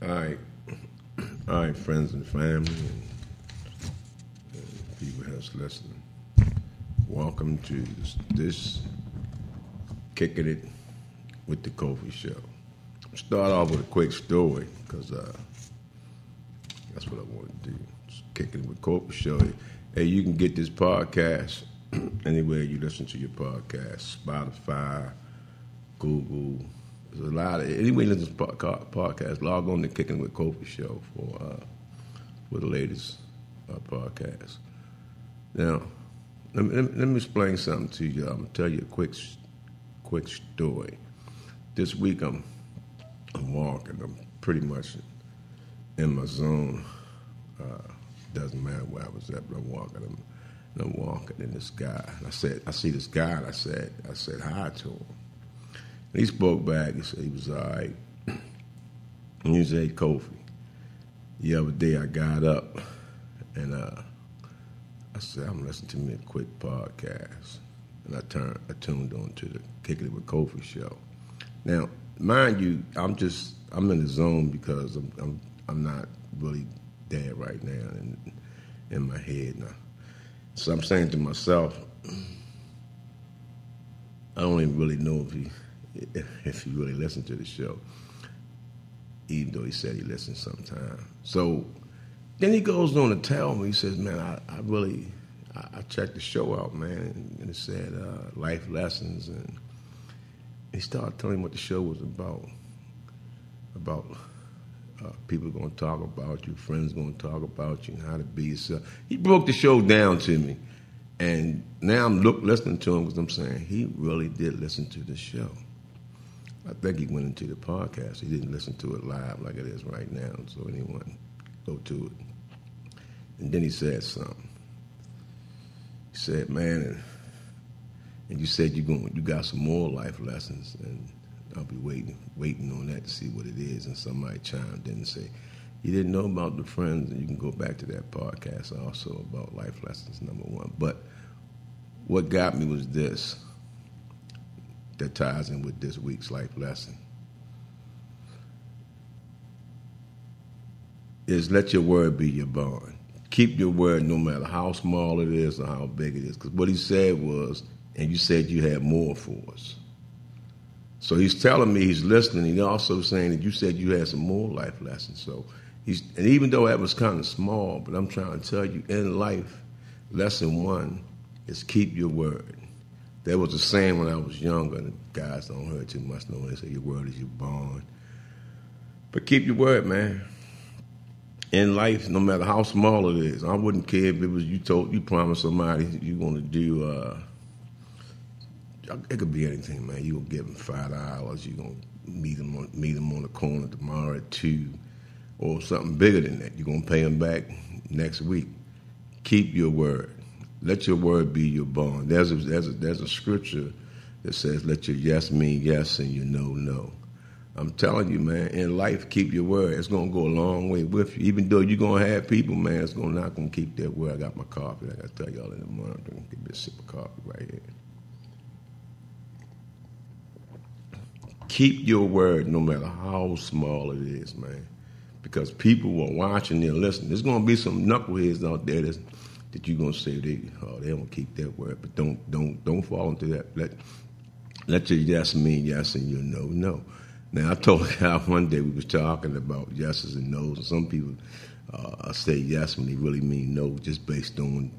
All right, all right, friends and family, and, and people that's listening. Welcome to this, this kicking it with the Kofi Show. Start off with a quick story because uh, that's what I want to do. Just kicking it with Kofi Show. Hey, you can get this podcast anywhere you listen to your podcast, Spotify, Google. There's a lot of anyway listen to podcast. Log on to Kicking with Kofi Show for uh, for the latest uh, podcast. Now, let me, let me explain something to you. I'm gonna tell you a quick quick story. This week I'm I'm walking. I'm pretty much in my zone. Uh, doesn't matter where I was at, but I'm walking. I'm, I'm walking, and this guy. And I said, I see this guy, and I said, I said hi to him. And he spoke back. He said he was all right. And he said, Kofi, the other day I got up, and uh, I said, I'm listening to me a quick podcast. And I turned, I tuned on to the Kicking It with Kofi show. Now, mind you, I'm just, I'm in the zone because I'm, I'm, I'm not really there right now in, in my head now. So I'm saying to myself, I don't even really know if he if he really listened to the show, even though he said he listened sometime. So then he goes on to tell me, he says, "Man, I, I really I, I, checked the show out, man, and it said uh, life lessons, and he started telling me what the show was about, about." Uh, people going to talk about you, friends going to talk about you, and how to be yourself. He broke the show down to me, and now I'm look, listening to him because I'm saying he really did listen to the show. I think he went into the podcast. He didn't listen to it live like it is right now, so anyone go to it. And then he said something. He said, "Man, and, and you said you going, you got some more life lessons, and I'll be waiting, waiting on that to see what it is." And somebody chimed in and say, "You didn't know about the friends, and you can go back to that podcast also about life lessons number one." But what got me was this that ties in with this week's life lesson is let your word be your bond. Keep your word no matter how small it is or how big it is. Because what he said was, and you said you had more for us. So he's telling me he's listening. He's also saying that you said you had some more life lessons. So he's, and even though that was kind of small, but I'm trying to tell you in life, lesson one is keep your word. There was a saying when I was younger, and guys don't hear too much no they say your word is your bond. But keep your word, man. In life, no matter how small it is, I wouldn't care if it was you told you promised somebody you're gonna do uh it could be anything, man. You gonna give them five dollars, you gonna meet them on meet them on the corner tomorrow at two, or something bigger than that. You're gonna pay them back next week. Keep your word. Let your word be your bond. There's a, there's a, there's a scripture that says, "Let your yes mean yes and your no no." I'm telling you, man, in life, keep your word. It's gonna go a long way with you. Even though you're gonna have people, man, it's gonna not gonna keep their word. I got my coffee. I gotta tell y'all in the morning. I'm gonna give me a sip of coffee right here. Keep your word, no matter how small it is, man, because people are watching and listening. There's gonna be some knuckleheads out there that's that you're gonna say they oh they don't keep their word, but don't don't don't fall into that. Let let your yes mean yes and your no no. Now I told a guy one day we was talking about yeses and nos, and some people uh, say yes when they really mean no, just based on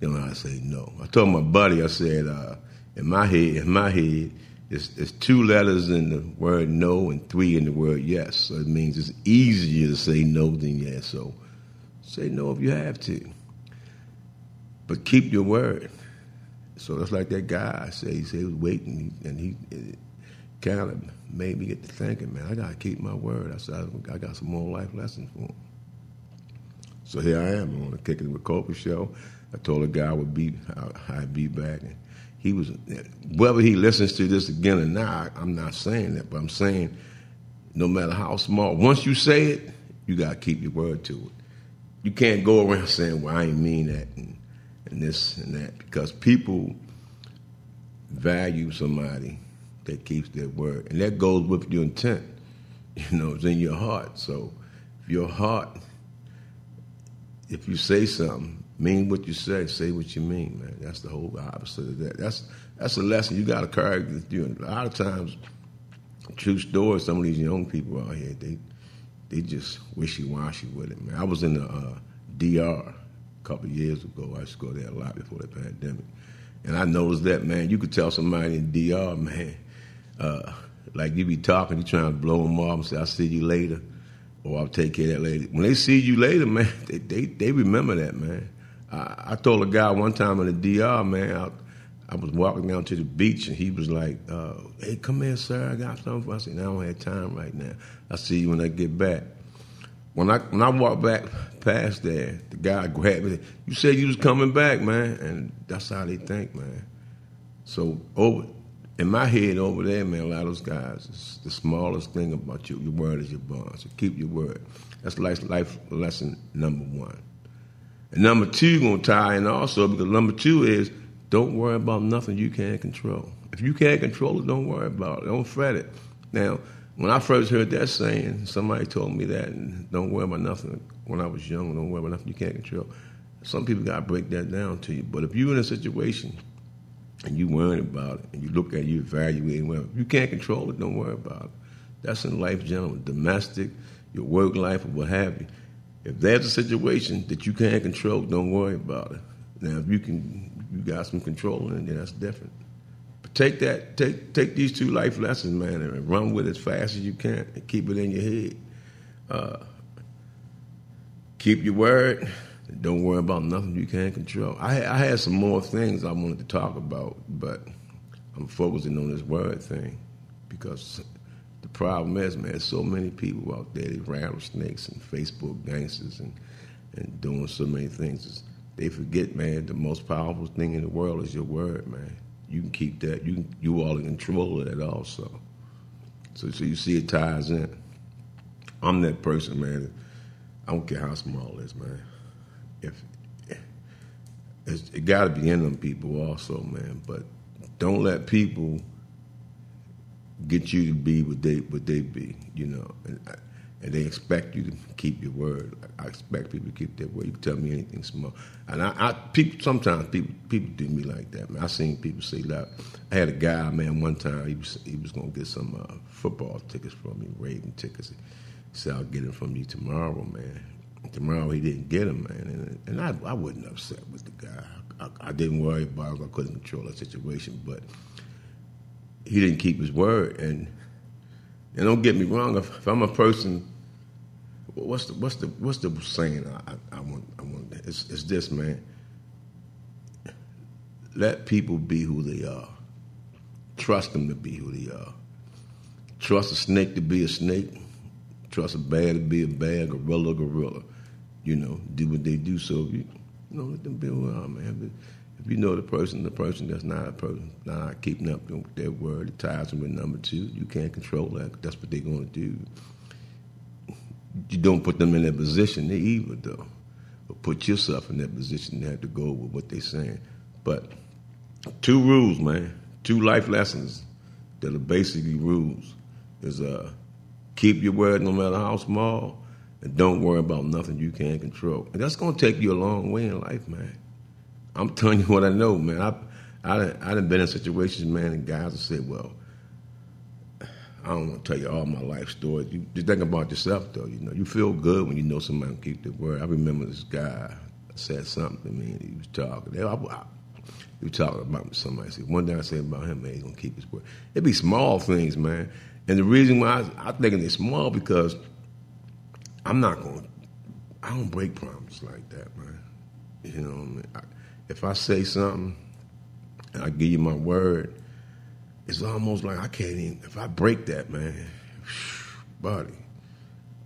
you know I say no. I told my buddy I said uh, in my head in my head. It's, it's two letters in the word no and three in the word yes. So it means it's easier to say no than yes. So say no if you have to but keep your word. So that's like that guy I said. He said he was waiting, and he, kind of made me get to thinking, man, I gotta keep my word. I said I got some more life lessons for him. So here I am on the Kicking with Kofi show. I told a guy I would be, I'd be back, and he was. Whether he listens to this again or not, I'm not saying that, but I'm saying, no matter how small, once you say it, you gotta keep your word to it. You can't go around saying, "Well, I ain't mean that." And, and this and that because people value somebody that keeps their word, and that goes with your intent. You know, it's in your heart. So if your heart, if you say something, mean what you say, say what you mean, man. That's the whole opposite of that. That's that's a lesson you got to carry with you. a lot of times, true story. Some of these young people out here, they they just wishy washy with it, man. I was in the uh, DR couple years ago. I used to go there a lot before the pandemic, and I noticed that, man. You could tell somebody in DR, man. Uh, like you be talking, you trying to blow them off and say, "I'll see you later," or "I'll take care of that later." When they see you later, man, they they, they remember that, man. I, I told a guy one time in the DR, man. I, I was walking down to the beach and he was like, uh, "Hey, come here, sir. I got something for you." I said, "I don't have time right now. I'll see you when I get back." When I when I walked back past there, the guy grabbed me. You said you was coming back, man, and that's how they think, man. So over in my head over there, man, a lot of those guys, the smallest thing about you, your word is your bond. So keep your word. That's life, life lesson number one. And number two, to tie in also because number two is don't worry about nothing you can't control. If you can't control it, don't worry about it. Don't fret it. Now, when I first heard that saying, somebody told me that, and don't worry about nothing. When I was young, don't worry about nothing you can't control. Some people got to break that down to you. But if you're in a situation and you worry about it, and you look at it, you evaluate well, you can't control it, don't worry about it. That's in life, gentlemen, domestic, your work life, or what have you. If there's a situation that you can't control, don't worry about it. Now, if you can, you got some control in it, that's different. Take that, take take these two life lessons, man, and run with it as fast as you can, and keep it in your head. Uh, keep your word. Don't worry about nothing you can't control. I, I had some more things I wanted to talk about, but I'm focusing on this word thing because the problem is, man, so many people out there, they rattlesnakes and Facebook gangsters and, and doing so many things. They forget, man, the most powerful thing in the world is your word, man. You can keep that. You you all in control of that also. So so you see it ties in. I'm that person, man. I don't care how small it is, man. If it's, it got to be in them people also, man. But don't let people get you to be what they what they be, you know. And, and they expect you to keep your word. I expect people to keep their word. You can tell me anything small, and I, I people sometimes people people do me like that. Man, I seen people say that. I had a guy, man, one time he was he was gonna get some uh, football tickets from me, Raven tickets. He said, "I'll get them from you tomorrow, man." Tomorrow he didn't get them, man, and, and I I wasn't upset with the guy. I, I didn't worry about it. I couldn't control the situation, but he didn't keep his word. And and don't get me wrong, if, if I'm a person, what's the what's the what's the saying? I, I, want I want it's, it's this man. Let people be who they are. Trust them to be who they are. Trust a snake to be a snake. Trust a bear to be a bear, gorilla, gorilla. You know, do what they do. So you, you know, let them be who they are, man if you know the person, the person that's not a person, not keeping up with their word, it ties them with number two. You can't control that. That's what they're going to do. You don't put them in that position. they're evil though, but put yourself in that position. You have to go with what they're saying. But two rules, man. Two life lessons that are basically rules is uh, keep your word no matter how small, and don't worry about nothing you can't control. And that's going to take you a long way in life, man. I'm telling you what I know, man. I I I done been in situations, man, and guys have said, "Well, I don't want to tell you all my life story. You just think about yourself, though. You know, you feel good when you know somebody keep their word. I remember this guy said something to me, and he was talking. I, I, he was talking about somebody. Said, one thing I said about him, man, he's gonna keep his word. It be small things, man. And the reason why I, I think it's small because I'm not to I don't break promises like that, man. You know, what I mean? I, if I say something and I give you my word, it's almost like I can't even, if I break that, man, body,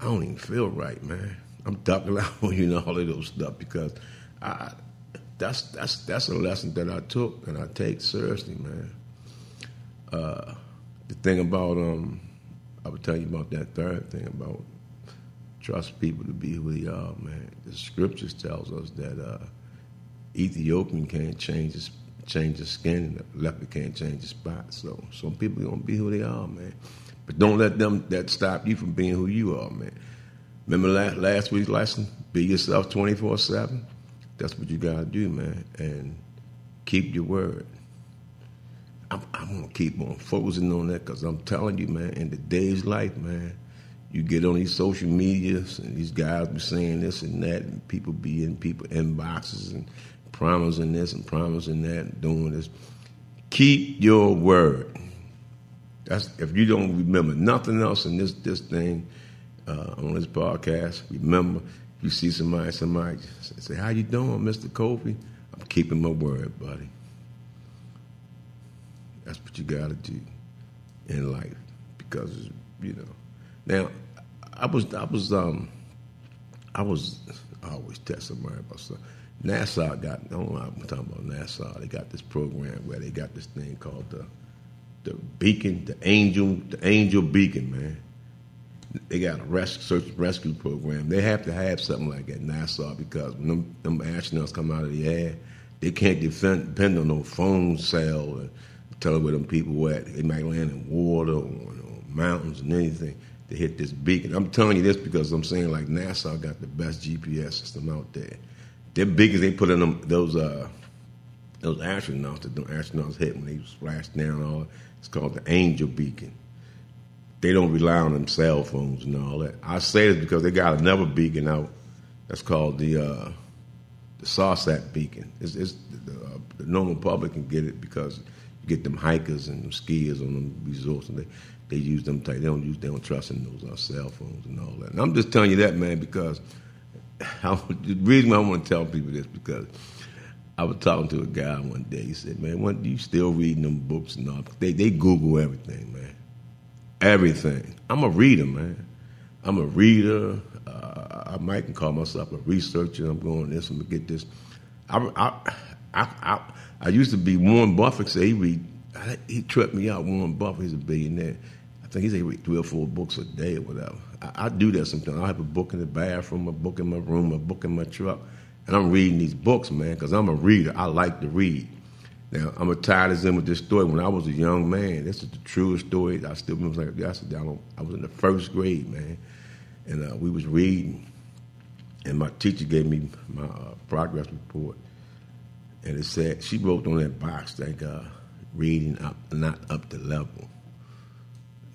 I don't even feel right, man. I'm ducking out on you know all of those stuff because I that's that's that's a lesson that I took and I take seriously, man. Uh, the thing about um, I would tell you about that third thing about trust people to be who they are, man. The scriptures tells us that uh, Ethiopian can't change his change his skin, and the leopard can't change his spot. So some people gonna be who they are, man. But don't let them that stop you from being who you are, man. Remember last, last week's lesson? Be yourself 24 7. That's what you got to do, man. And keep your word. I'm, I'm going to keep on focusing on that because I'm telling you, man, in today's life, man, you get on these social medias and these guys be saying this and that, and people be in people inboxes and promising this and promising that doing this. Keep your word. That's if you don't remember nothing else in this this thing uh, on this podcast. Remember, if you see somebody, somebody say, "How you doing, Mister Kofi?" I'm keeping my word, buddy. That's what you got to do in life because you know. Now, I was I was um I was I always tell somebody about stuff. NASA got I don't know I'm talking about NASA. They got this program where they got this thing called the the beacon, the angel, the angel beacon, man. They got a rescue, search and rescue program. They have to have something like that NASA because when them, them astronauts come out of the air, they can't defend, depend on no phone cell and tell where them people at. They might land in water or, or mountains and anything to hit this beacon. I'm telling you this because I'm saying like NASA got the best GPS system out there. Their beacons they put in them those uh those astronauts that the astronauts hit when they splash down all it's called the angel beacon. They don't rely on them cell phones and all that. I say this because they got another beacon out that's called the uh, the SARSAT beacon. It's, it's the, uh, the normal public can get it because you get them hikers and them skiers on them resorts and they they use them tight. They don't use. They don't trust in those uh, cell phones and all that. And I'm just telling you that, man, because The reason I want to tell people this because I was talking to a guy one day. He said, "Man, when you still reading them books and all? They they Google everything, man. Everything. I'm a reader, man. I'm a reader. Uh, I might can call myself a researcher. I'm going this. I'm gonna get this. I I I, I, I used to be Warren Buffett. Say he read. He tripped me out. Warren Buffett. He's a billionaire. I think he's a read three or four books a day or whatever. I, I do that sometimes. I have a book in the bathroom, a book in my room, a book in my truck, and I'm reading these books, man, because I'm a reader. I like to read. Now I'm gonna tie this in with this story. When I was a young man, this is the truest story. I still remember like yesterday. I was in the first grade, man, and uh, we was reading, and my teacher gave me my uh, progress report, and it said she wrote on that box like uh, reading up not up to level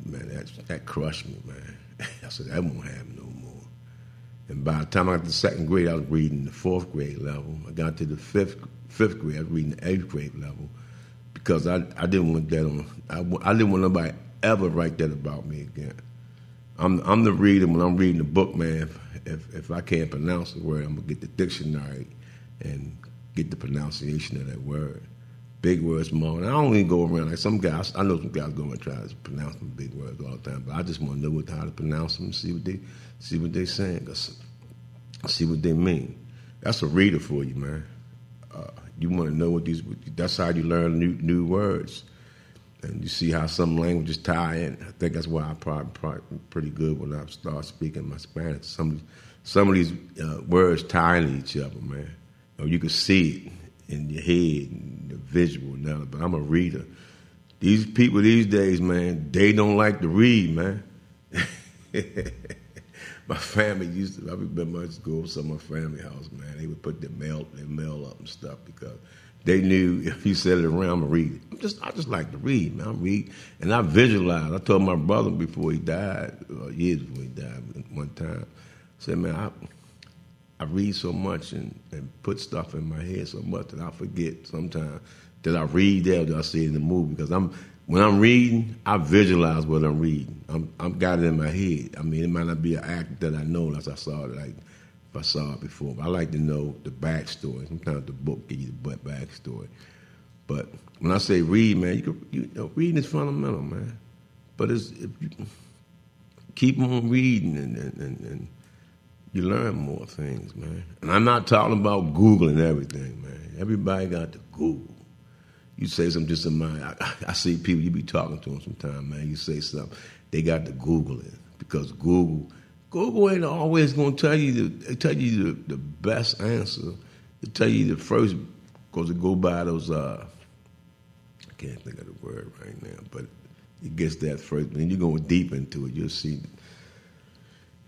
man, that that crushed me, man. I said that won't happen no more. And by the time I got to second grade, I was reading the fourth grade level. I got to the fifth fifth grade, I was reading the eighth grade level because I I didn't want that on. I, I didn't want nobody ever write that about me again. I'm I'm the reader when I'm reading the book, man. If if I can't pronounce the word, I'm gonna get the dictionary and get the pronunciation of that word big words, small. And I don't even go around like some guys. I know some guys go and try to pronounce some big words all the time, but I just want to know what, how to pronounce them, see what they see what they saying, see what they mean. That's a reader for you, man. Uh, you want to know what these. That's how you learn new new words, and you see how some languages tie in. I think that's why I probably, probably pretty good when I start speaking my Spanish. Some some of these uh, words tie into each other, man. You, you can see it in your head, and the visual now. But I'm a reader. These people these days, man, they don't like to read, man. my family used to. I remember I used to go to some of my family house, man. They would put their mail, their mail up and stuff because they knew if you said it around, I'm gonna read it. I'm just, I just like to read, man. I read and I visualize. I told my brother before he died, uh, years before he died, one time, I said, man, I I read so much and, and put stuff in my head so much that I forget sometimes that I read there or that I see it in the movie because I'm when I'm reading, I visualize what I'm reading. I'm I'm got it in my head. I mean, it might not be an act that I know as I saw it, like if I saw it before. But I like to know the backstory. Sometimes the book gives you the backstory. But when I say read, man, you, can, you know, reading is fundamental, man. But it's if you keep on reading and, and, and, and you learn more things, man. And I'm not talking about Googling everything, man. Everybody got to Google. You say something just in my. I, I see people, you be talking to them sometimes, man. You say something, they got to Google it because Google, Google ain't always going to tell you the, tell you the, the best answer. They tell you the first, because it go by those, uh, I can't think of the word right now, but it gets that first. When you go deep into it, you'll see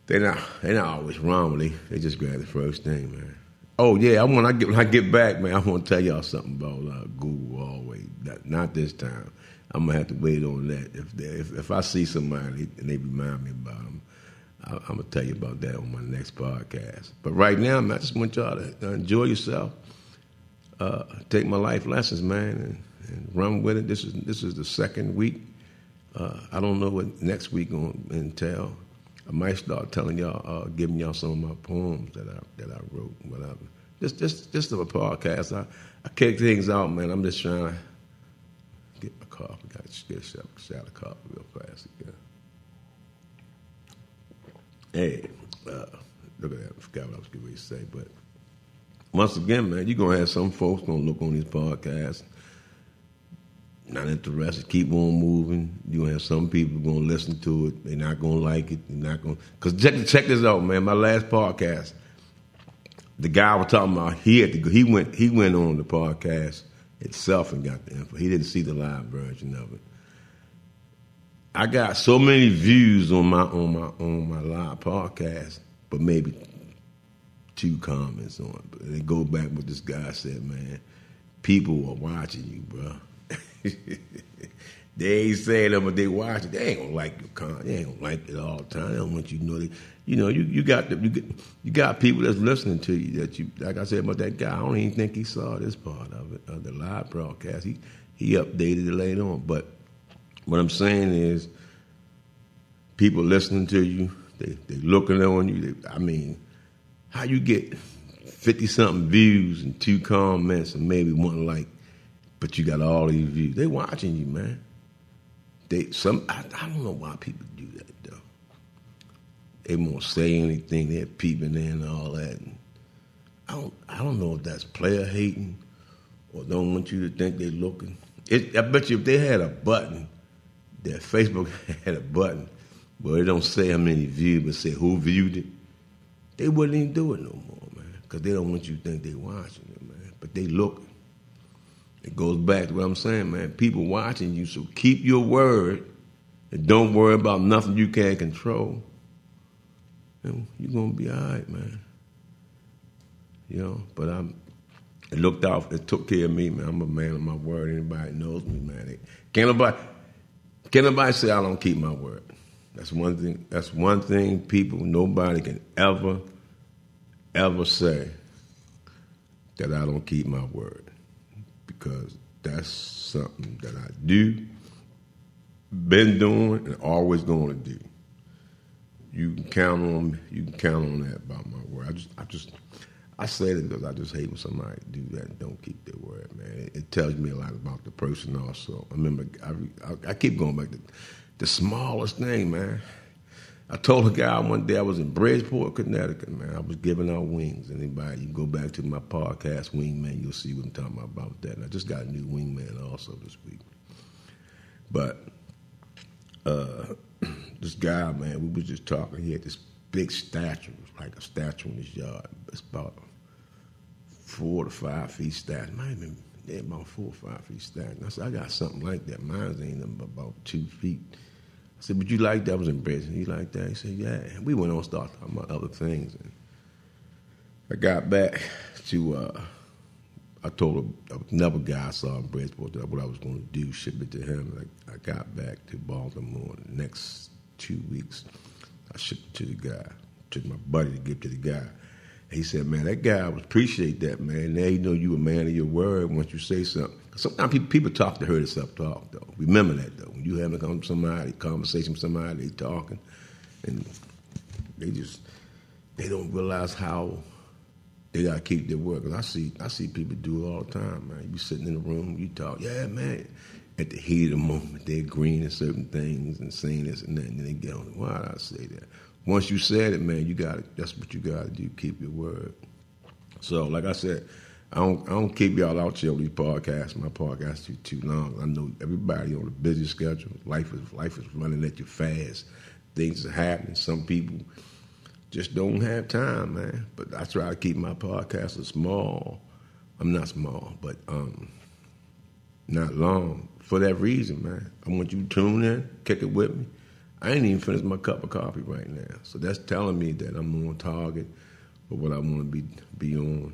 they're not they're not always. They they just grab the first thing, man. Oh yeah, I want I get when I get back, man. I want to tell y'all something about uh, Google always. Not, not this time. I'm gonna have to wait on that. If they, if, if I see somebody and they remind me about them, I, am gonna tell you about that on my next podcast. But right now, man, I just want y'all to enjoy yourself. Uh, take my life lessons, man, and, and, run with it. This is this is the second week. Uh, I don't know what next week gonna entail. I might start telling y'all, uh, giving y'all some of my poems that I that I wrote. Whatever. Just just just a podcast. I I kick things out, man. I'm just trying to get my coffee. Got to get a shot, shot of coffee real fast again. Hey, uh, look at that. I forgot what I was going to say, but once again, man, you're gonna have some folks gonna look on these podcasts not interested. Keep on moving. You gonna have some people gonna listen to it. They're not gonna like it. They're not gonna. Cause check check this out, man. My last podcast, the guy was talking about, he had to. He went. He went on the podcast itself and got the info. He didn't see the live version of it. I got so many views on my on my on my live podcast, but maybe two comments on it. But they go back what this guy said, man. People are watching you, bro they ain't saying that, but they watch it. They ain't gonna like your content. They ain't gonna like it all the time. They don't want you to know. They, you know, you, you got the, you, you got people that's listening to you. That you, like I said about that guy. I don't even think he saw this part of it, of the live broadcast. He he updated it later on. But what I'm saying is, people listening to you. They they looking on you. They, I mean, how you get fifty something views and two comments and maybe one like but you got all these views. They watching you, man. They some I, I don't know why people do that though. They won't say anything. They're peeping in and all that. And I don't I don't know if that's player hating or don't want you to think they're looking. It, I bet you if they had a button, that Facebook had a button where it don't say how many views, but say who viewed it, they wouldn't even do it no more, man. Because they don't want you to think they watching it, man. But they looking. It goes back to what I'm saying, man. People watching you, so keep your word and don't worry about nothing you can't control. And you're gonna be all right, man. You know, but I'm. It looked out. It took care of me, man. I'm a man of my word. Anybody knows me, man. It, can't nobody, can't nobody say I don't keep my word. That's one thing. That's one thing. People, nobody can ever, ever say that I don't keep my word because that's something that I do, been doing, and always going to do. You can count on you can count on that about my word. I just I just I say that because I just hate when somebody do that and don't keep their word, man. It, it tells me a lot about the person also. I remember I, I, I keep going back to the smallest thing, man. I told a guy one day I was in Bridgeport, Connecticut, man. I was giving out wings. Anybody, you go back to my podcast, Wingman, you'll see what I'm talking about that. And I just got a new wingman also this week. But uh, this guy, man, we was just talking. He had this big statue, like a statue in his yard. It's about four to five feet statue. Might have been about four or five feet statue. I said, I got something like that. Mine's ain't about two feet said, but you like that? I was in prison. You like that? He said, yeah. And we went on start talking about other things. And I got back to, uh, I told another guy I saw in Bridgeport that what I was going to do, ship it to him. I, I got back to Baltimore the next two weeks. I shipped it to the guy, took my buddy to give to the guy. He said, man, that guy, I appreciate that, man. Now you know you a man of your word once you say something. Sometimes people, people talk to hurt self talk, though. Remember that, though. When you having a somebody, conversation with somebody, they talking, and they just, they don't realize how they gotta keep their word. Cause I see, I see people do it all the time, man. You sitting in the room, you talk, yeah, man. At the heat of the moment, they're agreeing to certain things and saying this and that, and then they get on. Why did I say that? once you said it, man, you got it. That's what you got to do. Keep your word. So, like I said, I don't I don't keep y'all out here on these podcasts. My podcast too too long. I know everybody on a busy schedule. Life is life is running at you fast. Things are happening. Some people just don't have time, man. But I try to keep my podcast small. I'm not small, but um, not long for that reason, man. I want you to tune in, kick it with me. I ain't even finished my cup of coffee right now, so that's telling me that I'm on target for what I want to be be on.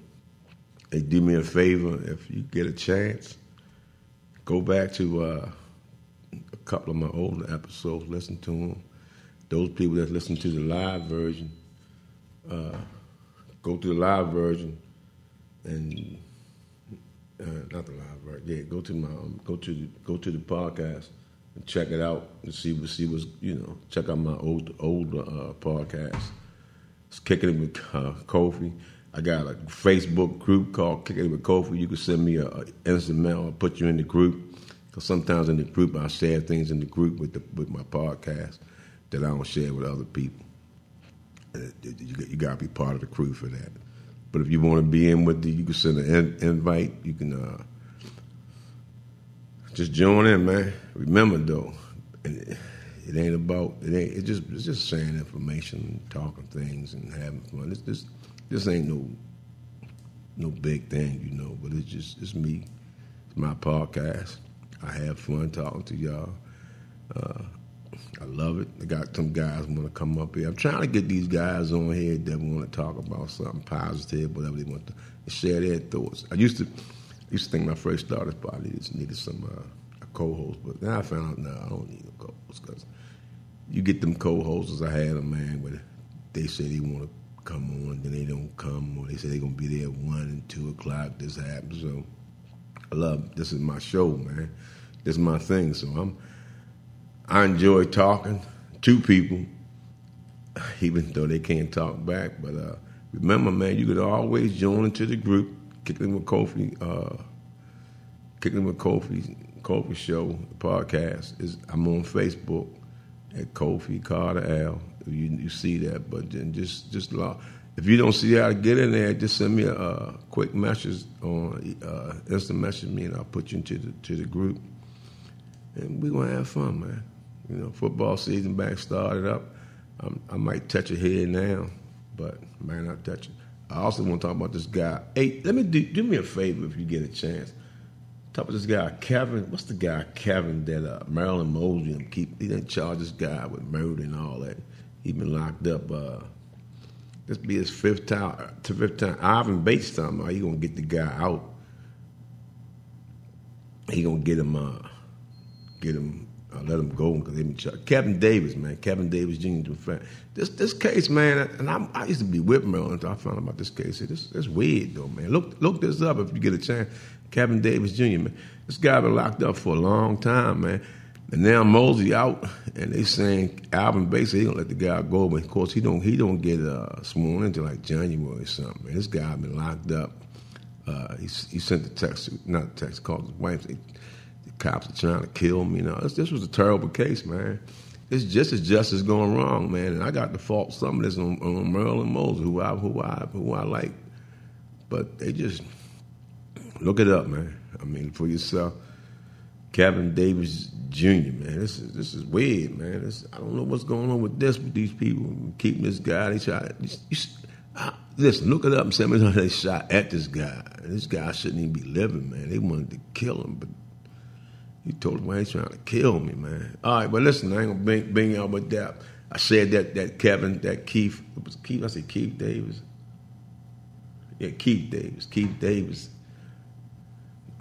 Hey, do me a favor if you get a chance, go back to uh, a couple of my older episodes, listen to them. Those people that listen to the live version, uh, go to the live version and uh, not the live version. Yeah, go to my um, go to the, go to the podcast and check it out and see what see what's you know check out my old older uh, podcast. It's kicking it with uh, Kofi. I got a Facebook group called Kicking It with Kofi. You can send me a, instant mail. I'll put you in the group. Because sometimes in the group, I share things in the group with the, with my podcast that I don't share with other people. You, you got to be part of the crew for that. But if you want to be in with the, you can send an in, invite. You can uh, just join in, man. Remember though, it, it ain't about it ain't. It just it's just sharing information, talking things, and having fun. It's just this ain't no no big thing, you know. But it's just it's me. It's my podcast. I have fun talking to y'all. Uh, I love it. I got some guys want to come up here. I'm trying to get these guys on here that want to talk about something positive, whatever they want to share their thoughts. I used to I used to think my first started probably just needed some uh, a co-host, but then I found out no, I don't need a co-host because you get them co-hosts. I had a man where they say they want to come on, then they don't come, or they say they're gonna be there at one and two o'clock. This happens, so I love. This is my show, man. This is my thing. So I'm. I enjoy talking to people, even though they can't talk back. But uh, remember, man, you could always join into the group, kicking with Kofi, uh, kicking with Kofi, Kofi Show podcast. Is I'm on Facebook at Kofi Carter L. You, you see that, but then just just law if you don't see how to get in there, just send me a, a quick message on uh, instant message me, and I'll put you into the to the group, and we're gonna have fun, man. You know, football season back started up. Um, I might touch it here now, but might not touch it. I also want to talk about this guy. Hey, let me do, do me a favor if you get a chance. Talk about this guy Kevin. What's the guy Kevin that uh, Marilyn Mosby keep? He didn't charge this guy with murder and all that. He been locked up. Uh, this be his fifth time. To fifth time. Ivan Bates talking about he gonna get the guy out. He gonna get him. Uh, get him I let him go because they been ch- Kevin Davis, man, Kevin Davis Jr. This this case, man, and I, I used to be with Marilyn until I found out about this case. This this weird though, man. Look look this up if you get a chance. Kevin Davis Jr. Man, this guy been locked up for a long time, man. And now Mosby out, and they saying Ivan Bates he gonna let the guy go, but of course he don't he don't get uh, sworn until like January or something. This guy been locked up. Uh, he, he sent the text, not the text, called his wife the cops are trying to kill me. You know, this, this was a terrible case, man. It's just as justice going wrong, man. And I got to fault some of this on, on Marilyn Mosby, who I who I who I like. But they just look it up, man. I mean, for yourself. Kevin Davis Jr. Man, this is this is weird, man. This, I don't know what's going on with this with these people keeping this guy. They try. listen, look it up and see how many they shot at this guy. This guy shouldn't even be living, man. They wanted to kill him, but he told him, he's trying to kill me, man. All right, but listen, I ain't gonna bring, bring y'all with that. I said that that Kevin, that Keith, it was Keith, I said Keith Davis. Yeah, Keith Davis, Keith Davis.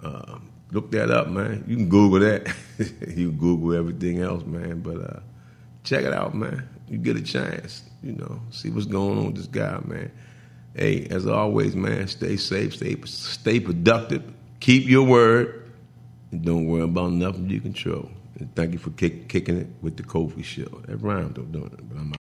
Uh, look that up, man. You can Google that. you Google everything else, man. But uh, check it out, man. You get a chance, you know, see what's going on with this guy, man. Hey, as always, man, stay safe, stay stay productive, keep your word and don't worry about nothing you control. And thank you for kick, kicking it with the Kofi show. That rhymed, though, doing it, but I'm out.